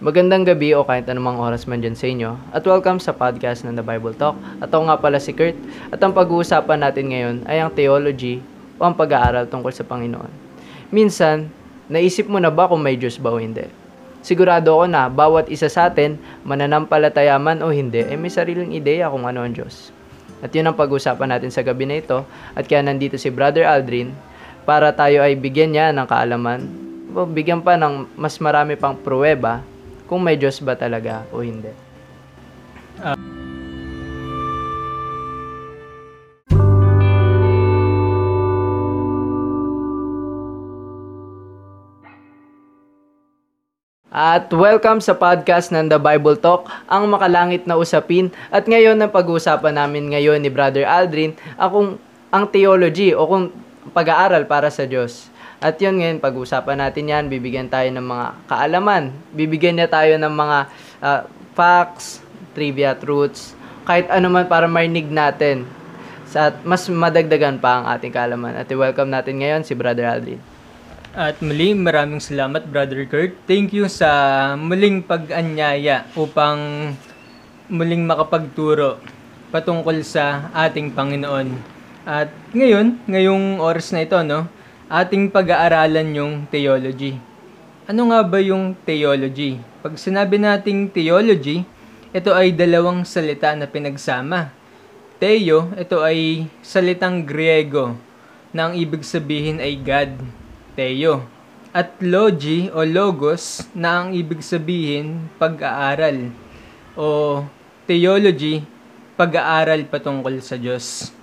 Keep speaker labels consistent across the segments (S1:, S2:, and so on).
S1: Magandang gabi o kahit anumang oras man dyan sa inyo at welcome sa podcast ng The Bible Talk. At ako nga pala si Kurt at ang pag-uusapan natin ngayon ay ang theology o ang pag-aaral tungkol sa Panginoon. Minsan, naisip mo na ba kung may Diyos ba o hindi? Sigurado ako na bawat isa sa atin, mananampalataya man o hindi, ay may sariling ideya kung ano ang Diyos. At yun ang pag-uusapan natin sa gabi na ito at kaya nandito si Brother Aldrin para tayo ay bigyan niya ng kaalaman bigyan pa ng mas marami pang pruweba kung may Diyos ba talaga o hindi. At welcome sa podcast ng The Bible Talk, ang makalangit na usapin. At ngayon ang pag-uusapan namin ngayon ni Brother Aldrin, akong ang theology o kung pag-aaral para sa Diyos. At yun ngayon, pag-uusapan natin yan, bibigyan tayo ng mga kaalaman. Bibigyan niya tayo ng mga ah, facts, trivia, truths, kahit ano man para marinig natin. Sa, mas madagdagan pa ang ating kaalaman. At i-welcome natin ngayon si Brother Aldrin.
S2: At muli, maraming salamat Brother Kurt. Thank you sa muling pag-anyaya upang muling makapagturo patungkol sa ating Panginoon. At ngayon, ngayong oras na ito, no, ating pag-aaralan yung theology. Ano nga ba yung theology? Pag sinabi nating theology, ito ay dalawang salita na pinagsama. Theo, ito ay salitang Griego na ang ibig sabihin ay God. Theo. At logi o logos na ang ibig sabihin pag-aaral o theology, pag-aaral patungkol sa Diyos.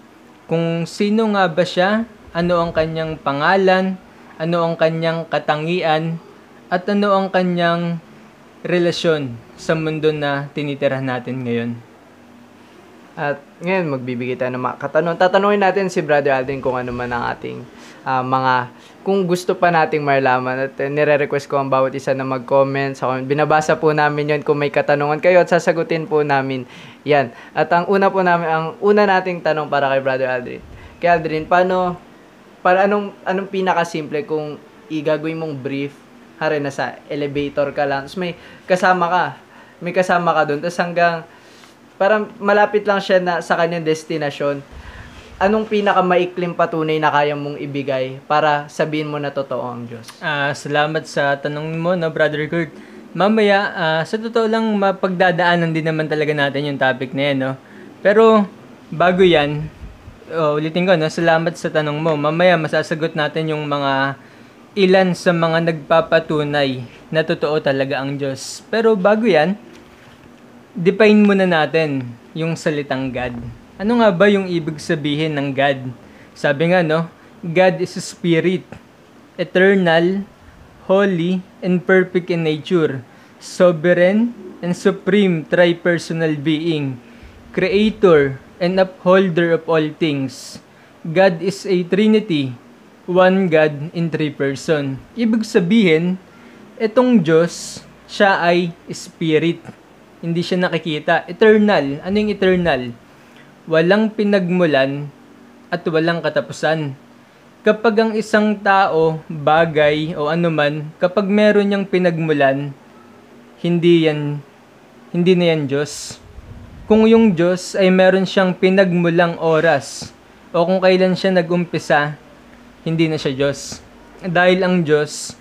S2: Kung sino nga ba siya, ano ang kanyang pangalan, ano ang kanyang katangian, at ano ang kanyang relasyon sa mundo na tinitirahan natin ngayon.
S1: At ngayon, magbibigay tayo ng mga katanungan. Tatanungin natin si Brother Aldrin kung ano man ang ating ah, mga, kung gusto pa nating malaman. At uh, nire-request ko ang bawat isa na mag-comment. So, binabasa po namin yon kung may katanungan kayo at sasagutin po namin yan. At ang una po namin, ang una nating tanong para kay Brother Aldrin. Kay Aldrin, paano, para anong, anong pinakasimple kung igagawin mong brief, hari na sa elevator ka lang, tapos may kasama ka, may kasama ka doon, tapos hanggang, parang malapit lang siya na sa kanyang destinasyon. Anong pinakamaikling patunay na kaya mong ibigay para sabihin mo na totoo ang Diyos?
S2: Ah, salamat sa tanong mo, no, Brother Kurt. Mamaya, ah, sa totoo lang, mapagdadaanan din naman talaga natin yung topic na yan, no? Pero, bago yan, oh, ulitin ko, no, salamat sa tanong mo. Mamaya, masasagot natin yung mga ilan sa mga nagpapatunay na totoo talaga ang Diyos. Pero bago yan, define muna natin yung salitang God. Ano nga ba yung ibig sabihin ng God? Sabi nga, no? God is a spirit, eternal, holy, and perfect in nature, sovereign, and supreme tri-personal being, creator, and upholder of all things. God is a trinity, one God in three person. Ibig sabihin, itong Diyos, siya ay spirit. Hindi siya nakikita. Eternal. Ano yung eternal? Walang pinagmulan at walang katapusan. Kapag ang isang tao, bagay o anuman, kapag meron niyang pinagmulan, hindi yan, hindi na yan Diyos. Kung yung Diyos ay meron siyang pinagmulang oras, o kung kailan siya nagumpisa, hindi na siya Diyos. Dahil ang Diyos,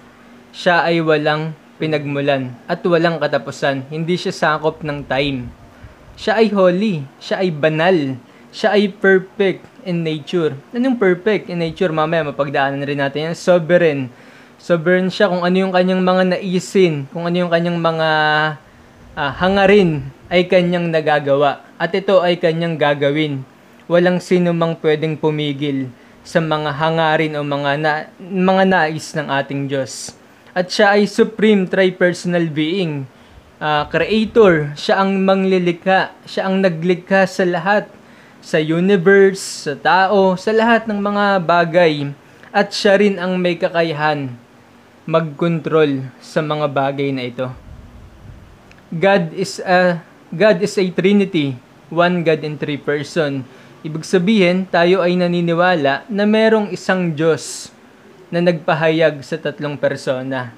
S2: siya ay walang pinagmulan at walang katapusan. Hindi siya sakop ng time. Siya ay holy, siya ay banal, siya ay perfect in nature. Anong perfect in nature? Mamaya mapagdaanan rin natin yan. Sovereign. Sovereign siya kung ano yung kanyang mga naisin, kung ano yung kanyang mga ah, hangarin ay kanyang nagagawa. At ito ay kanyang gagawin. Walang sino mang pwedeng pumigil sa mga hangarin o mga, na, mga nais ng ating Diyos. At siya ay supreme tri-personal being. Ah, creator, siya ang manglilikha, siya ang naglikha sa lahat, sa universe, sa tao, sa lahat ng mga bagay. At siya rin ang may kakayahan magkontrol sa mga bagay na ito. God is a God is a Trinity, one God in three person. Ibig sabihin, tayo ay naniniwala na merong isang Diyos na nagpahayag sa tatlong persona.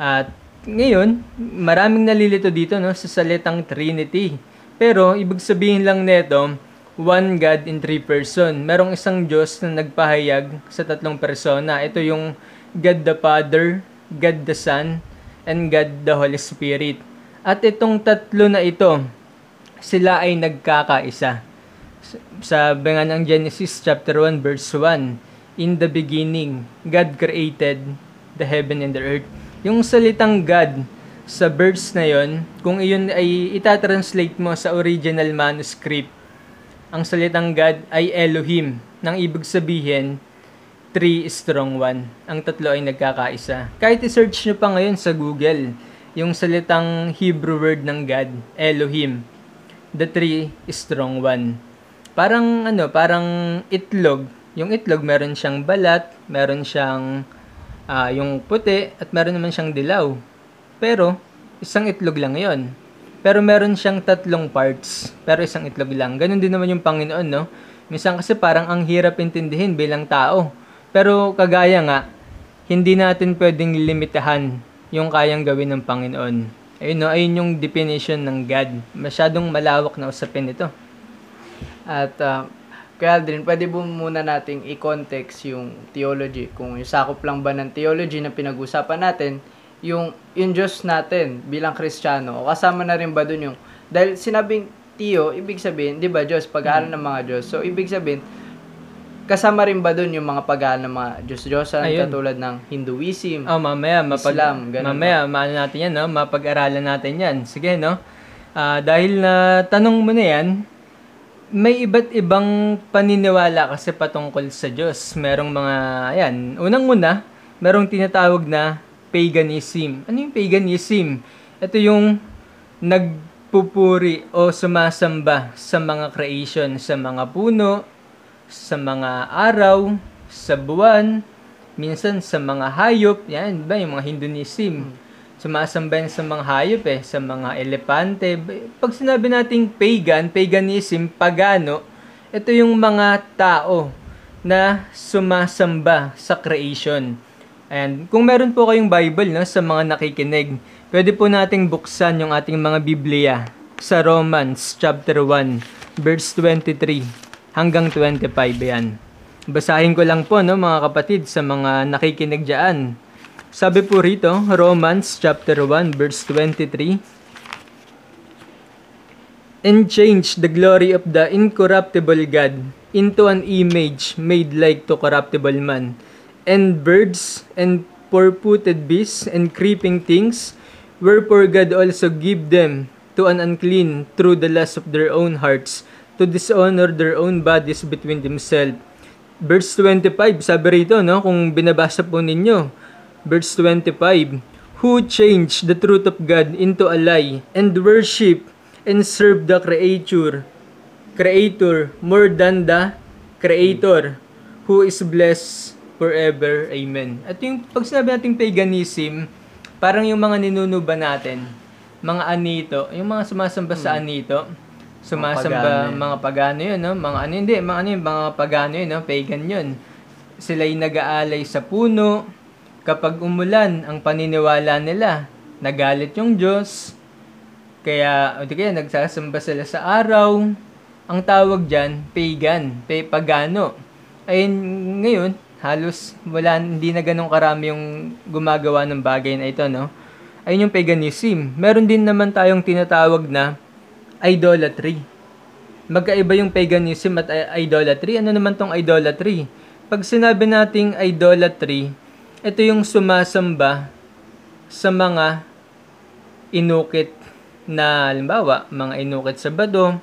S2: At ngayon, maraming nalilito dito no sa salitang Trinity. Pero ibig sabihin lang nito, one God in three person. Merong isang Diyos na nagpahayag sa tatlong persona. Ito yung God the Father, God the Son, and God the Holy Spirit. At itong tatlo na ito, sila ay nagkakaisa. Sabi nga ng Genesis chapter 1 verse 1, In the beginning, God created the heaven and the earth. Yung salitang God sa verse na yon, kung iyon ay itatranslate mo sa original manuscript, ang salitang God ay Elohim, nang ibig sabihin, three strong one. Ang tatlo ay nagkakaisa. Kahit i-search nyo pa ngayon sa Google, yung salitang Hebrew word ng God, Elohim, the three strong one. Parang ano, parang itlog. Yung itlog meron siyang balat, meron siyang ah, yung puti at meron naman siyang dilaw. Pero isang itlog lang 'yon. Pero meron siyang tatlong parts, pero isang itlog lang. Ganon din naman yung Panginoon, no? Minsan kasi parang ang hirap intindihin bilang tao. Pero kagaya nga, hindi natin pwedeng limitahan yung kayang gawin ng Panginoon. Ayun, no? Ayun yung definition ng God. Masyadong malawak na usapin ito.
S1: At uh, kaya Aldrin, pwede po muna nating i-context yung theology. Kung yung sakop lang ba ng theology na pinag-usapan natin, yung, yung Diyos natin bilang Kristiyano, o kasama na rin ba dun yung, dahil sinabing Tio, ibig sabihin, di ba Diyos, pag-aaral ng mga Diyos. So, ibig sabihin, kasama rin ba dun yung mga pag-aaral ng mga Diyos-Diyosan,
S2: Ayun.
S1: katulad ng Hinduism,
S2: Oh, mamaya mapag
S1: Islam, ganun
S2: mamaya maano natin 'yan, no? Mapag-aralan natin 'yan. Sige, no? Ah, dahil na tanong mo na 'yan, may iba't ibang paniniwala kasi patungkol sa Diyos. Merong mga, ayan, unang-una, merong tinatawag na paganism. Ano yung paganism? Ito yung nagpupuri o sumasamba sa mga creation, sa mga puno, sa mga araw, sa buwan, minsan sa mga hayop, yan, ba yung mga Hinduism. Sumasamba yan sa mga hayop eh, sa mga elepante. Pag sinabi nating pagan, paganism, pagano, ito yung mga tao na sumasamba sa creation. And kung meron po kayong Bible no, sa mga nakikinig, pwede po nating buksan yung ating mga Biblia sa Romans chapter 1, verse 23 hanggang 25 yan. Basahin ko lang po no mga kapatid sa mga nakikinig diyan. Sabi po rito, Romans chapter 1 verse 23, And change the glory of the incorruptible God into an image made like to corruptible man, and birds, and four-footed beasts, and creeping things, wherefore God also give them to an unclean through the lust of their own hearts, to dishonor their own bodies between themselves. Verse 25, sabi rito, no, kung binabasa po ninyo, verse 25, Who changed the truth of God into a lie, and worship and serve the Creator, Creator more than the Creator, who is blessed forever. Amen. At yung pag sinabi nating paganism, parang yung mga ninunuba natin, mga anito, yung mga sumasamba sa anito, sumasamba
S1: pagano yun.
S2: mga pagano yun, no? Mga ano hindi, mga ano yun, mga pagano yun, no? Pagan yun. Sila'y nag-aalay sa puno. Kapag umulan, ang paniniwala nila, nagalit yung Diyos. Kaya, o di kaya, nagsasamba sila sa araw. Ang tawag dyan, pagan, pe pagano. Ayun, ngayon, halos wala, hindi na ganun karami yung gumagawa ng bagay na ito, no? Ayun yung paganism. Meron din naman tayong tinatawag na idolatry. Magkaiba yung paganism at idolatry. Ano naman tong idolatry? Pag sinabi nating idolatry, ito yung sumasamba sa mga inukit na, halimbawa, mga inukit sa bado,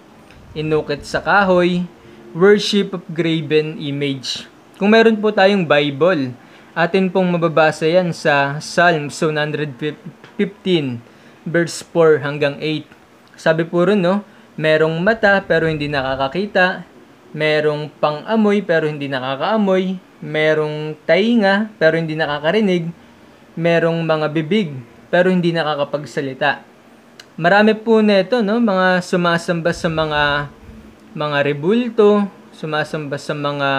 S2: inukit sa kahoy, worship of graven image. Kung meron po tayong Bible, atin pong mababasa yan sa Psalms 115, verse 4 hanggang 8. Sabi po rin, no, merong mata pero hindi nakakakita, merong pang-amoy pero hindi nakakaamoy, merong tainga pero hindi nakakarinig, merong mga bibig pero hindi nakakapagsalita. Marami po nito, no, mga sumasamba sa mga mga rebulto, sumasamba sa mga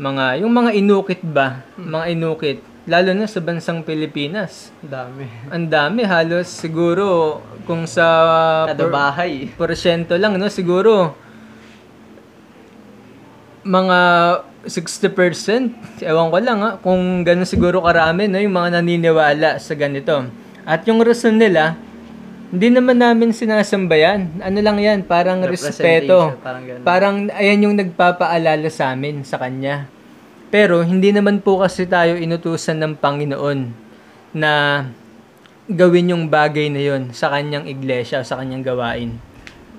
S2: mga yung mga inukit ba, mga inukit. Lalo na sa bansang Pilipinas.
S1: Dami.
S2: Ang dami, halos siguro kung sa
S1: Kada
S2: por-
S1: bahay.
S2: porsyento lang, no? Siguro mga 60%. Ewan ko lang ha, kung gano'n siguro karami no, yung mga naniniwala sa ganito. At yung rason nila, hindi naman namin sinasambayan. Ano lang yan, parang respeto.
S1: Parang ganun.
S2: Parang ayan yung nagpapaalala sa amin, sa kanya. Pero hindi naman po kasi tayo inutusan ng Panginoon na gawin yung bagay na yon sa kanyang iglesia, sa kanyang gawain.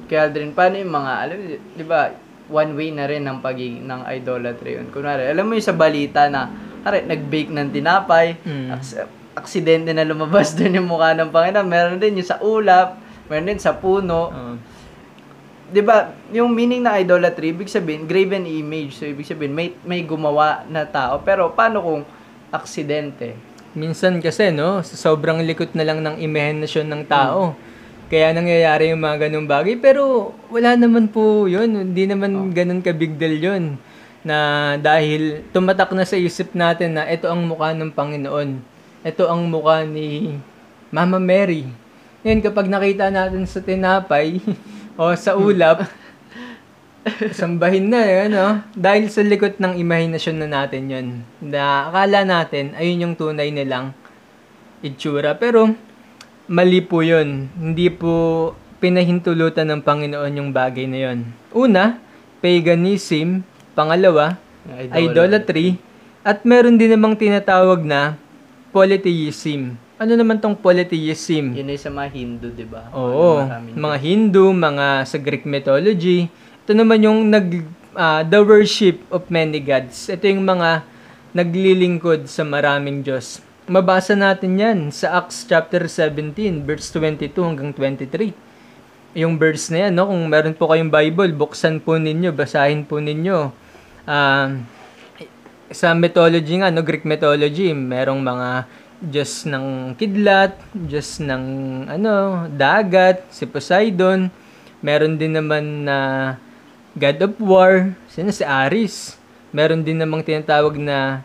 S1: Kaya Aldrin, paano yung mga, alam di ba, one way na rin ng pagiging ng idolatry yun. Kunwari, alam mo yung sa balita na, kare, nag-bake ng tinapay,
S2: Mm.
S1: aks- aksidente na lumabas doon yung mukha ng Panginoon. Meron din yung sa ulap, meron din sa puno.
S2: Oo.
S1: 'Di ba? Yung meaning ng idolatry, ibig sabihin graven image. So ibig sabihin may may gumawa na tao. Pero paano kung aksidente?
S2: Minsan kasi, no, sa sobrang likot na lang ng imahinasyon ng tao. Kaya nangyayari yung mga ganung bagay. Pero wala naman po yun. Hindi naman ganun ka big deal yun. Na dahil tumatak na sa isip natin na ito ang mukha ng Panginoon. Ito ang mukha ni Mama Mary. Ngayon, kapag nakita natin sa tinapay o sa ulap, sambahin na eh, ano? Dahil sa likot ng imahinasyon na natin yun. Na akala natin, ayun yung tunay nilang itsura. Pero, mali po yun. Hindi po pinahintulutan ng Panginoon yung bagay na yun. Una, paganism. Pangalawa, idolatry. At meron din namang tinatawag na polytheism. Ano naman tong polytheism?
S1: Yun ay sa mga Hindu, 'di ba?
S2: Oo,
S1: Ano,
S2: mga Hindu, mga sa Greek mythology. Ito naman yung nag ah, the worship of many gods. Ito yung mga naglilingkod sa maraming Diyos. Mabasa natin yan sa Acts chapter 17, verse 22 hanggang 23. Yung verse na yan, no? kung meron po kayong Bible, buksan po ninyo, basahin po ninyo. Ah, sa mythology nga, no, Greek mythology, merong mga Diyos ng kidlat, Diyos ng ano, dagat, si Poseidon. Meron din naman na God of War, sino si Ares. Meron din namang tinatawag na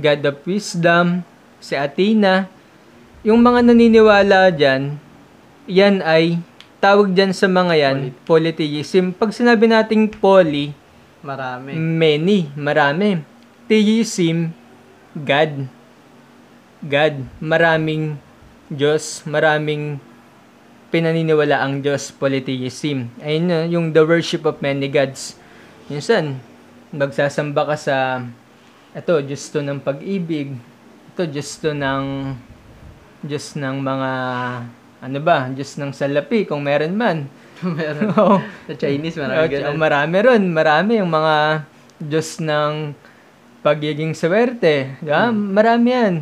S2: God of Wisdom, si Athena. Yung mga naniniwala dyan, yan ay tawag dyan sa mga yan, polytheism. Pag sinabi nating poly,
S1: marami.
S2: Many, marami. Theism, God. God, maraming Diyos, maraming pinaniniwala ang Diyos, polytheism. Ayun na, yung the worship of many gods. Minsan, magsasamba ka sa, ito, Diyos to ng pag-ibig, ito, Diyos to ng, Diyos ng mga, ano ba, Diyos ng salapi, kung meron man.
S1: Meron.
S2: Oo.
S1: Sa Chinese,
S2: Oh,
S1: marami ganun.
S2: marami ron. Marami yung mga Diyos ng pagiging swerte. Di ba?
S1: Hmm.
S2: Marami yan.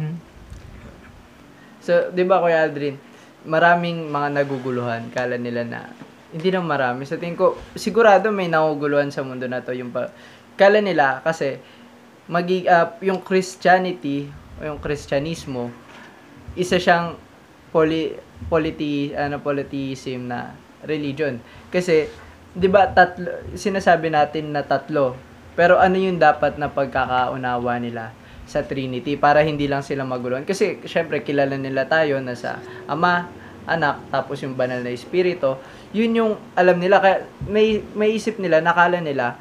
S1: So, di ba Kuya Aldrin, maraming mga naguguluhan. Kala nila na, hindi na marami. Sa tingin ko, sigurado may naguguluhan sa mundo na to. Yung pa, kala nila, kasi, magi, ah, yung Christianity, o yung Kristyanismo, isa siyang poly, polity, ano, polytheism na religion. Kasi, di ba, tatlo, sinasabi natin na tatlo. Pero ano yung dapat na pagkakaunawa nila? Sa Trinity para hindi lang sila maguluhan. Kasi syempre kilala nila tayo na sa Ama, Anak, tapos yung banal na Espiritu. Yun yung alam nila kaya may may isip nila, nakala nila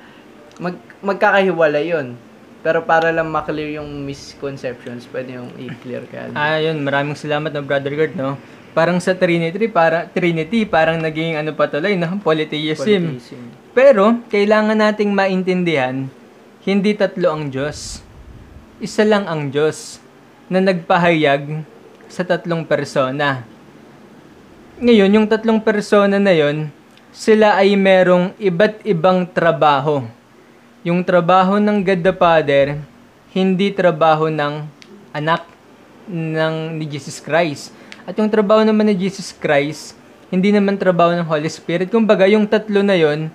S1: mag, magkakahiwalay yun. Pero para lang maklear yung misconceptions, pwede yung i-clear kaya.
S2: Ah, yun. Maraming salamat na Brother Gert, no? Parang sa Trinity, para, Trinity, parang naging ano pa tuloy, no? Polytheism.
S1: Polytheism.
S2: Pero, kailangan nating maintindihan, hindi tatlo ang Diyos. Isa lang ang Diyos na nagpahayag sa tatlong persona. Ngayon, yung tatlong persona na yon, sila ay merong iba't ibang trabaho. Yung trabaho ng God the Father, hindi trabaho ng anak ng ni Jesus Christ. At yung trabaho naman ni Jesus Christ, hindi naman trabaho ng Holy Spirit. Kumbaga, yung tatlo na yon,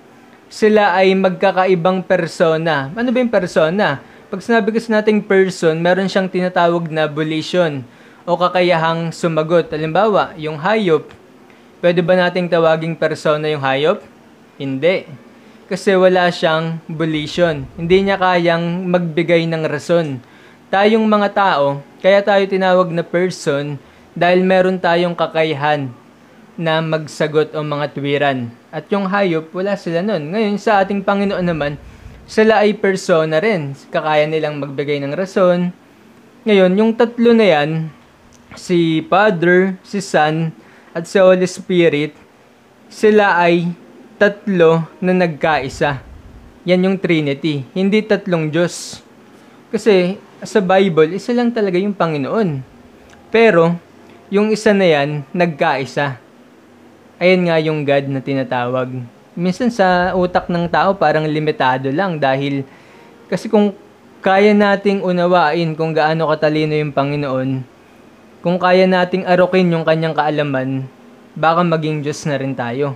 S2: sila ay magkakaibang persona. Ano ba yung persona? Pag sinabi kasi nating person, meron siyang tinatawag na volition o kakayahang sumagot. Halimbawa, yung hayop, pwede ba nating tawaging persona yung hayop? Hindi. Kasi wala siyang volition. Hindi niya kayang magbigay ng rason. Tayong mga tao, Kaya tayo tinawag na person dahil meron tayong kakayahan na magsagot o mga tuwiran. At yung hayop, wala sila nun. Ngayon, sa ating Panginoon naman, sila ay persona rin. Kakaya nilang magbigay ng rason. Ngayon, yung tatlo na yan, si Father, si Son, at si Holy Spirit, sila ay tatlo na nagkaisa. Yan yung Trinity. Hindi tatlong Diyos. Kasi sa Bible, isa lang talaga yung Panginoon. Pero, yung isa na yan, nagkaisa. Ayan nga yung God na tinatawag. Minsan sa utak ng tao parang limitado lang dahil kasi kung kaya nating unawain kung gaano katalino yung Panginoon, kung kaya nating arokin yung kanyang kaalaman, baka maging Diyos na rin tayo.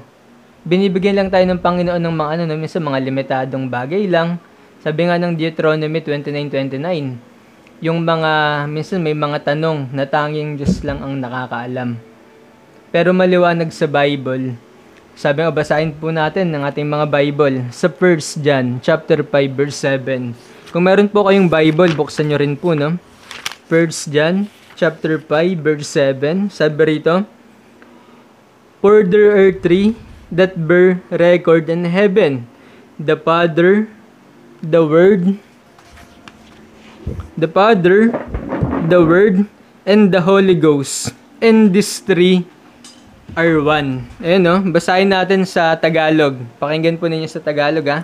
S2: Binibigyan lang tayo ng Panginoon ng mga ano, no, minsan mga limitadong bagay lang. Sabi nga ng Deuteronomy 29.29, yung mga, minsan may mga tanong na tanging Diyos lang ang nakakaalam. Pero maliwanag sa Bible. Sabi nga, basahin po natin ng ating mga Bible sa 1 John chapter 5 verse 7. Kung meron po kayong Bible, buksan nyo rin po, no? 1 John chapter 5 verse 7. Sabi rito, For there are three that bear record in heaven, the Father, the Word, the Father, the Word, and the Holy Ghost. And these three are one. Ayan no, basahin natin sa Tagalog. Pakinggan po ninyo sa Tagalog ha.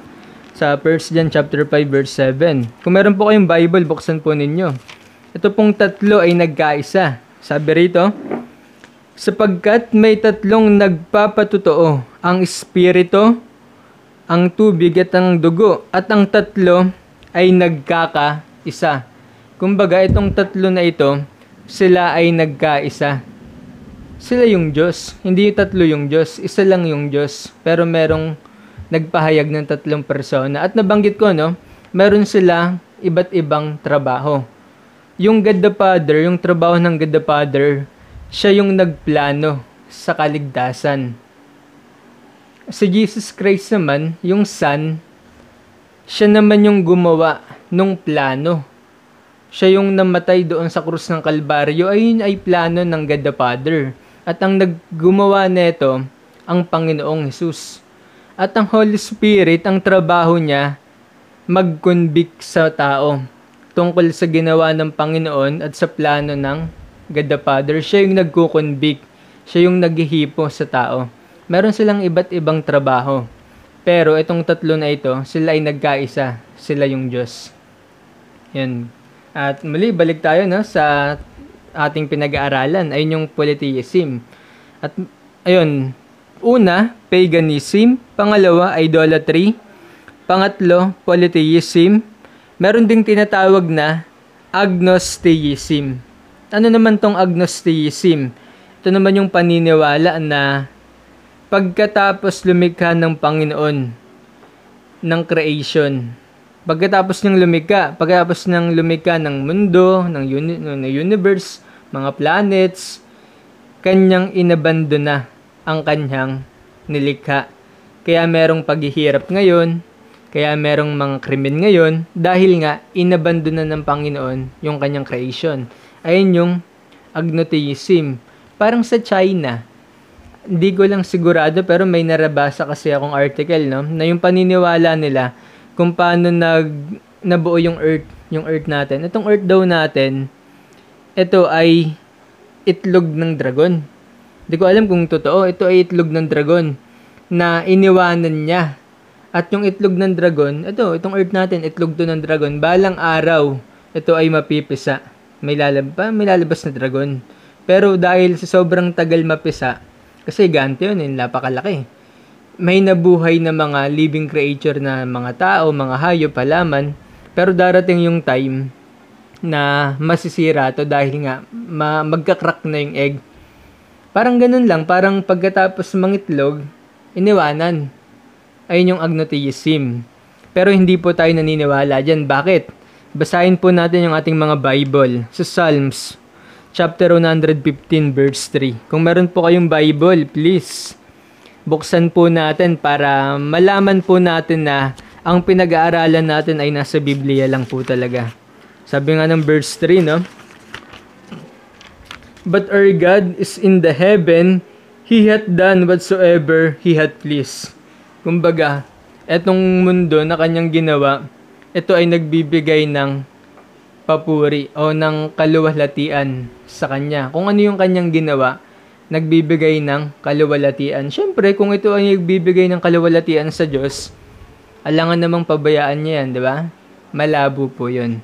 S2: Sa 1 John chapter 5 verse 7. Kung meron po kayong Bible, buksan po ninyo. Ito pong tatlo ay nagkaisa. Sabi rito, sapagkat may tatlong nagpapatotoo, ang Espiritu, ang tubig at ang dugo, at ang tatlo ay nagkakaisa. Kumbaga, itong tatlo na ito, sila ay nagkaisa sila yung Diyos. Hindi yung tatlo yung Diyos. Isa lang yung Diyos. Pero merong nagpahayag ng tatlong persona. At nabanggit ko, no, meron sila iba't ibang trabaho. Yung God the Father, yung trabaho ng God the Father, siya yung nagplano sa kaligtasan. Si Jesus Christ naman, yung Son, siya naman yung gumawa nung plano. Siya yung namatay doon sa krus ng Kalbaryo, ayun ay plano ng God the Father. At ang naggumawa nito, ang Panginoong Hesus. At ang Holy Spirit, ang trabaho niya, mag-convict sa tao tungkol sa ginawa ng Panginoon at sa plano ng God the Father. Siya yung nagko-convict. Siya yung naghihipo sa tao. Meron silang iba't ibang trabaho. Pero itong tatlo na ito, sila ay nagkaisa. Sila yung Diyos. Yan. At muli, balik tayo no, sa ating pinag-aaralan. Ayun yung polytheism. At ayun, una, paganism. Pangalawa, idolatry. Pangatlo, polytheism. Meron ding tinatawag na agnosticism. Ano naman tong agnosticism? Ito naman yung paniniwala na pagkatapos lumikha ng Panginoon ng creation, pagkatapos ng lumikha, pagkatapos ng lumikha ng mundo, ng, uni- ng universe, mga planets, kanyang inabandona ang kanyang nilikha. Kaya merong paghihirap ngayon, kaya merong mga krimen ngayon, dahil nga inabandona ng Panginoon yung kanyang creation. Ayun yung agnotheism. Parang sa China, hindi ko lang sigurado pero may narabasa kasi akong article no na yung paniniwala nila kung paano nag nabuo yung earth yung earth natin itong earth daw natin ito ay itlog ng dragon. Hindi ko alam kung totoo ito ay itlog ng dragon na iniwanan niya. At yung itlog ng dragon ito itong earth natin itlog to ng dragon. Balang araw ito ay mapipisa. May lalabas may lalabas na dragon. Pero dahil sa sobrang tagal mapisa kasi gante yun, eh, napakalaki. May nabuhay na mga living creature na mga tao, mga hayop, halaman. Pero darating yung time na masisira to dahil nga ma- magka-crack na yung egg. Parang ganun lang, parang pagkatapos mangitlog, iniwanan. Ayun yung agnotheism. Pero hindi po tayo naniniwala dyan. Bakit? Basahin po natin yung ating mga Bible sa Psalms chapter 115 verse 3. Kung meron po kayong Bible, please buksan po natin para malaman po natin na ang pinag-aaralan natin ay nasa Biblia lang po talaga. Sabi nga ng verse 3, no? But our God is in the heaven, He hath done whatsoever He hath pleased. Kumbaga, etong mundo na kanyang ginawa, ito ay nagbibigay ng papuri o ng kaluwalhatian sa kanya. Kung ano yung kanyang ginawa, nagbibigay ng kaluwalhatian. Siyempre, kung ito ay nagbibigay ng kaluwalhatian sa Diyos, alangan namang pabayaan niya yan, di ba? Malabo po yun.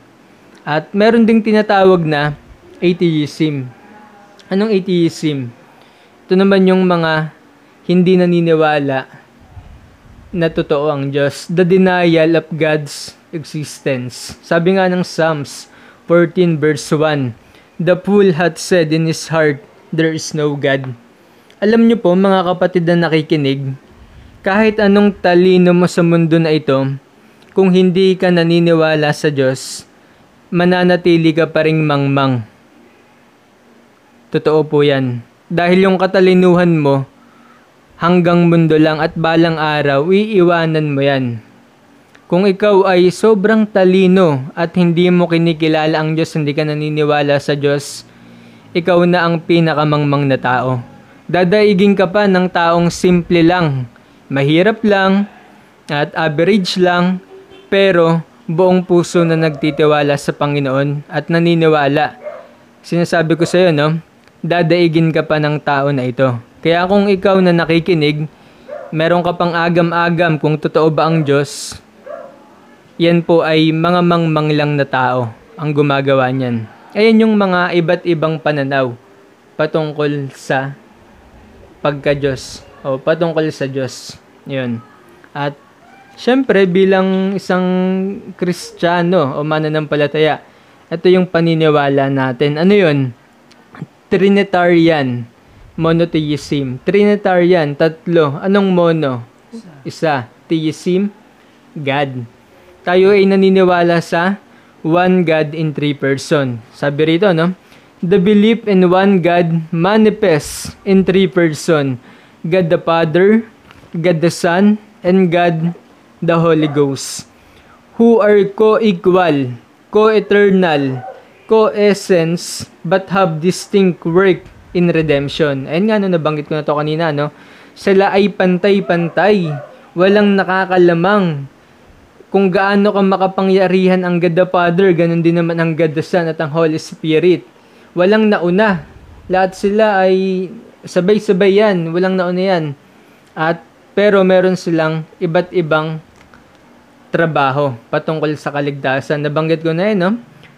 S2: At meron ding tinatawag na atheism. Anong atheism? Ito naman yung mga hindi naniniwala na totoo ang Diyos. The denial of God's existence. Sabi nga ng Psalms 14 verse 1, The fool hath said in his heart, There is no God. Alam niyo po mga kapatid na nakikinig, kahit anong talino mo sa mundo na ito, kung hindi ka naniniwala sa Diyos, mananatili ka pa ring mangmang. Totoo po yan. Dahil yung katalinuhan mo, hanggang mundo lang at balang araw, iiwanan mo yan. Kung ikaw ay sobrang talino at hindi mo kinikilala ang Diyos, hindi ka naniniwala sa Diyos, ikaw na ang pinakamangmang na tao. Dadaigin ka pa ng taong simple lang, mahirap lang, at average lang, pero buong puso na nagtitiwala sa Panginoon at naniniwala. Sinasabi ko sa iyo, no? Dadaigin ka pa ng tao na ito. Kaya kung ikaw na nakikinig, meron ka pang agam-agam kung totoo ba ang Diyos, yan po ay mga mangmang lang na tao ang gumagawa niyan. Ayan yung mga iba't ibang pananaw patungkol sa pagka-Diyos o patungkol sa Diyos. Yun. At syempre bilang isang Kristiyano o mananampalataya, ito yung paniniwala natin. Ano yun? Trinitarian monotheism. Trinitarian, tatlo. Anong mono? Isa. Theism, God. Tayo ay naniniwala sa one God in three person. Sabi rito, no? The belief in one God manifests in three person. God the Father, God the Son, and God the Holy Ghost. Who are co-equal, co-eternal, co-essence, but have distinct work in redemption. Ayun nga, no, nabanggit ko na to kanina, no? Sila ay pantay-pantay. Walang nakakalamang. Kung gaano ka makapangyarihan ang God the Father, ganun din naman ang God the Son at ang Holy Spirit. Walang nauna. Lahat sila ay sabay-sabay yan. Walang nauna yan. At, pero meron silang iba't ibang trabaho patungkol sa kaligtasan. Nabanggit ko na yun, no?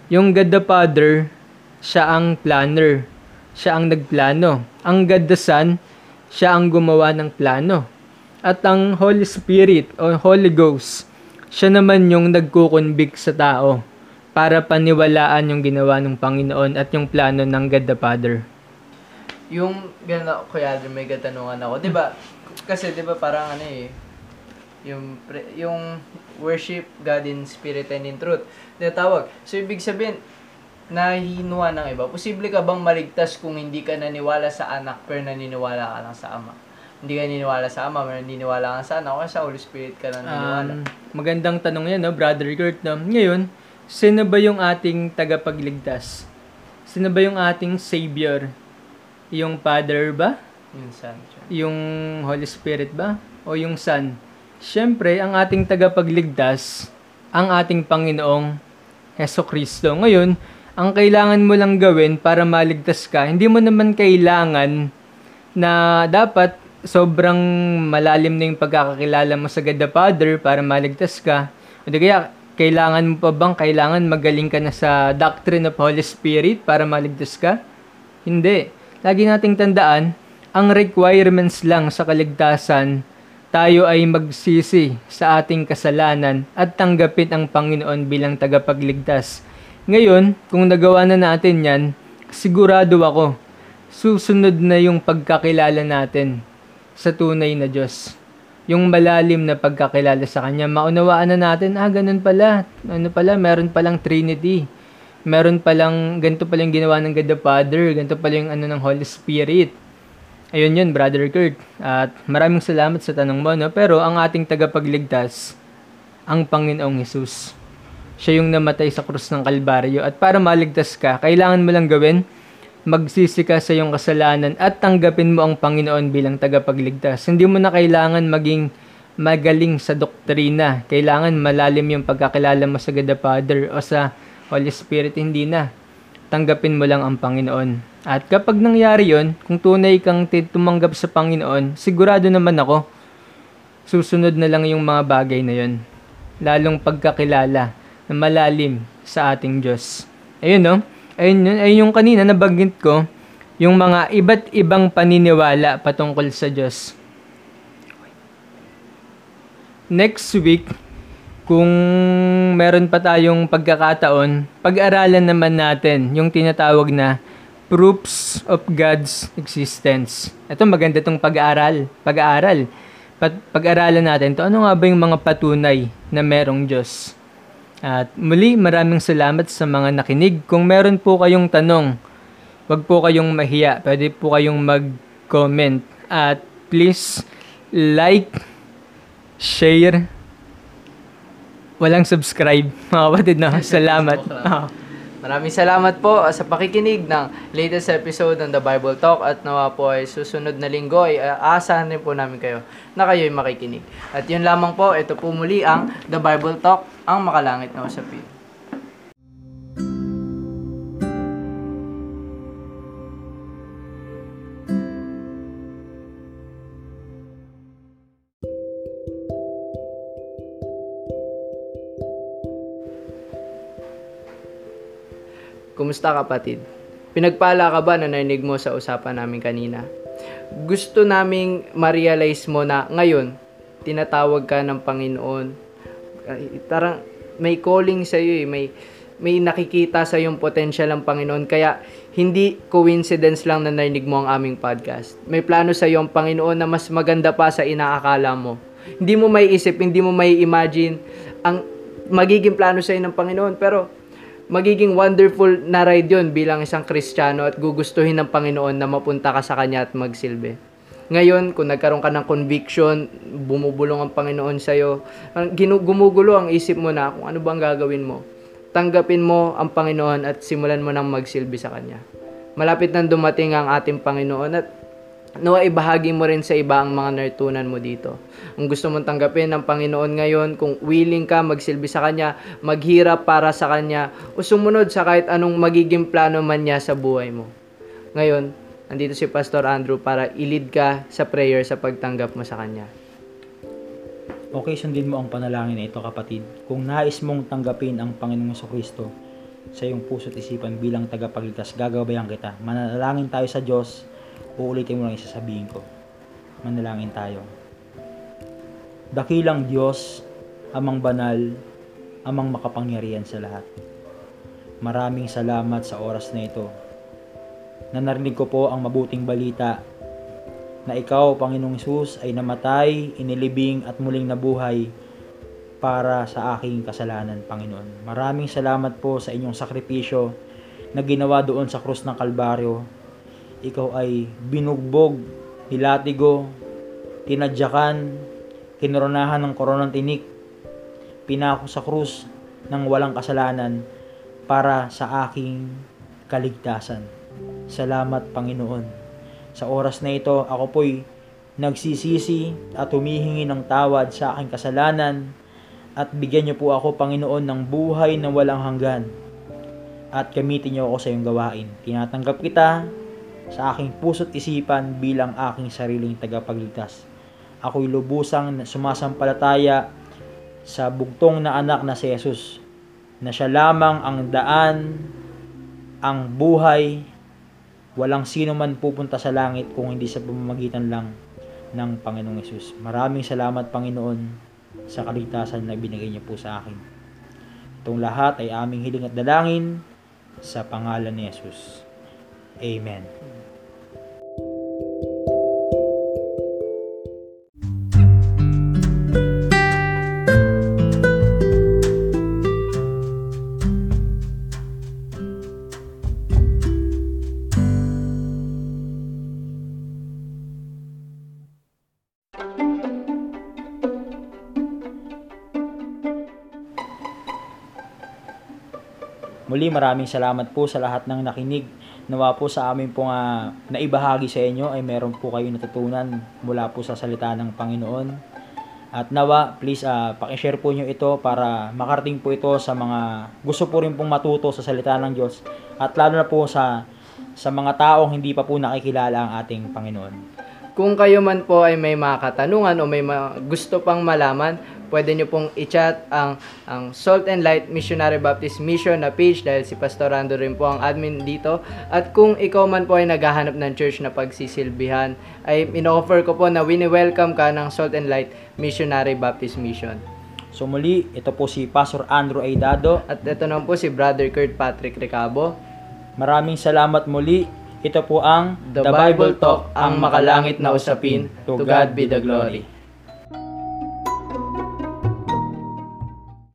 S2: Yung God the Father, siya ang planner siya ang nagplano. Ang God the Son, siya ang gumawa ng plano. At ang Holy Spirit o Holy Ghost, siya naman yung nagkukonvict sa tao para paniwalaan yung ginawa ng Panginoon at yung plano ng God the Father.
S1: Yung, gano'n, Kuya Adrian, may katanungan ako. Di ba? Kasi, di ba, parang ano eh, yung, pre- yung worship God in spirit and in truth. Tinatawag. So, ibig sabihin, nahihinuha ng iba. Posible ka bang maligtas kung hindi ka naniwala sa anak pero naniniwala ka lang sa ama? Hindi ka naniniwala sa ama, pero naniniwala ka sa anak o sa Holy Spirit ka lang naniniwala.
S2: Um, magandang tanong yan, no, Brother Kurt. No? Ngayon, sino ba yung ating tagapagligtas? Sino ba yung ating Savior? Yung Father ba?
S1: Yung son.
S2: Yung Holy Spirit ba? O yung Son? Siyempre, ang ating tagapagligtas, ang ating Panginoong Heso Kristo. Ngayon, ang kailangan mo lang gawin para maligtas ka, hindi mo naman kailangan na dapat sobrang malalim na yung pagkakakilala mo sa God the Father para maligtas ka. O di kaya, kailangan mo pa bang kailangan magaling ka na sa doctrine of Holy Spirit para maligtas ka? Hindi. Lagi nating tandaan, ang requirements lang sa kaligtasan, tayo ay magsisi sa ating kasalanan at tanggapin ang Panginoon bilang tagapagligtas. Ngayon, kung nagawa na natin yan, sigurado ako, susunod na yung pagkakilala natin sa tunay na Diyos. Yung malalim na pagkakilala sa Kanya. Maunawaan na natin, ah, ganun pala. Ano pala, meron palang Trinity. Meron palang, ganito pala yung ginawa ng God the Father. Ganito pala yung ano ng Holy Spirit. Ayun yun, Brother Kurt. At maraming salamat sa tanong mo, no? Pero ang ating tagapagligtas, ang Panginoong Jesus. Siya yung namatay sa krus ng Kalbaryo. At para maligtas ka, kailangan mo lang gawin, magsisi ka sa iyong kasalanan at tanggapin mo ang Panginoon bilang tagapagligtas. Hindi mo na kailangan maging magaling sa doktrina. Kailangan malalim yung pagkakilala mo sa God the Father o sa Holy Spirit. Hindi na. Tanggapin mo lang ang Panginoon. At kapag nangyari yon, kung tunay kang tumanggap sa Panginoon, sigurado naman ako, susunod na lang yung mga bagay na yon. Lalong pagkakilala na malalim sa ating Diyos. Ayun no? Ayun yun. Ayun yung kanina nabanggit ko, yung mga iba't ibang paniniwala patungkol sa Diyos. Next week, kung meron pa tayong pagkakataon, pag-aralan naman natin yung tinatawag na proofs of God's existence. Ito maganda tong pag-aaral, pag-aaral. Pag- pag-aralan natin to ano nga ba yung mga patunay na merong Diyos. At muli, maraming salamat sa mga nakinig. Kung meron po kayong tanong, wag po kayong mahiya. Pwede po kayong mag-comment. At please, like, share, walang subscribe. Mga kapatid na, salamat. Ah.
S1: Maraming salamat po sa pakikinig ng latest episode ng The Bible Talk at nawa po ay susunod na linggo ay uh, aasahan rin po namin kayo na kayo ay makikinig. At yun lamang po, ito po muli ang The Bible Talk, ang makalangit na usapin. Kumusta kapatid? Pinagpala ka ba na narinig mo sa usapan namin kanina? Gusto naming ma-realize mo na ngayon, tinatawag ka ng Panginoon. Tarang may calling sa iyo eh, may may nakikita sa yung potential ng Panginoon. Kaya hindi coincidence lang na narinig mo ang aming podcast. May plano sa iyo ang Panginoon na mas maganda pa sa inaakala mo. Hindi mo may isip, hindi mo may imagine ang magiging plano sa iyo ng Panginoon. Pero magiging wonderful na ride yun bilang isang Kristiyano at gugustuhin ng Panginoon na mapunta ka sa Kanya at magsilbi. Ngayon, kung nagkaroon ka ng conviction, bumubulong ang Panginoon sa'yo, gumugulo ang isip mo na kung ano bang gagawin mo. Tanggapin mo ang Panginoon at simulan mo nang magsilbi sa Kanya. Malapit nang dumating ang ating Panginoon at nawa ibahagi mo rin sa iba ang mga natutunan mo dito. Kung gusto mong tanggapin ng Panginoon ngayon, kung willing ka magsilbi sa Kanya, maghirap para sa Kanya, o sumunod sa kahit anong magiging plano man niya sa buhay mo. Ngayon, andito si Pastor Andrew para ilid ka sa prayer sa pagtanggap mo sa Kanya.
S3: Okay, sundin mo ang panalangin na ito kapatid. Kung nais mong tanggapin ang Panginoong Kristo sa iyong puso't isipan bilang tagapagligtas, gagabayan kita. Manalangin tayo sa Diyos. Uulitin mo lang yung sasabihin ko. Manalangin tayo. Dakilang Diyos, amang banal, amang makapangyarihan sa lahat. Maraming salamat sa oras na ito. Na narinig ko po ang mabuting balita na ikaw, Panginoong Isus, ay namatay, inilibing at muling nabuhay para sa aking kasalanan, Panginoon. Maraming salamat po sa inyong sakripisyo na ginawa doon sa krus ng Kalbaryo. Ikaw ay binugbog, nilatigo, tinadyakan, kinoronahan ng koronang tinik, pinako sa krus ng walang kasalanan para sa aking kaligtasan. Salamat, Panginoon. Sa oras na ito, ako po'y nagsisisi at humihingi ng tawad sa aking kasalanan at bigyan niyo po ako, Panginoon, ng buhay na walang hanggan at gamitin niyo ako sa iyong gawain. Tinatanggap kita sa aking puso't isipan bilang aking sariling tagapagligtas. Ako'y lubusang sumasampalataya sa bugtong na anak na si Jesus na siya lamang ang daan, ang buhay, walang sino man pupunta sa langit kung hindi sa pamamagitan lang ng Panginoong Yesus. Maraming salamat Panginoon sa kaligtasan na binigay niyo po sa akin. Itong lahat ay aming hiling at dalangin sa pangalan ni Jesus. Amen. Muli maraming salamat po sa lahat ng nakinig Nawa po sa amin pong ah, naibahagi sa inyo ay meron po kayo natutunan mula po sa salita ng Panginoon. At nawa, please ah, pakishare po nyo ito para makarating po ito sa mga gusto po rin pong matuto sa salita ng Diyos. At lalo na po sa sa mga taong hindi pa po nakikilala ang ating Panginoon.
S1: Kung kayo man po ay may mga katanungan o may mga gusto pang malaman, pwede nyo pong i-chat ang, ang Salt and Light Missionary Baptist Mission na page dahil si Pastor Rando rin po ang admin dito. At kung ikaw man po ay naghahanap ng church na pagsisilbihan, ay ino-offer ko po na wini-welcome ka ng Salt and Light Missionary Baptist Mission.
S3: So muli, ito po si Pastor Andrew Aidado.
S1: At ito naman po si Brother Kurt Patrick Recabo.
S3: Maraming salamat muli. Ito po ang
S1: The Bible Talk, ang makalangit na usapin. To God be the glory.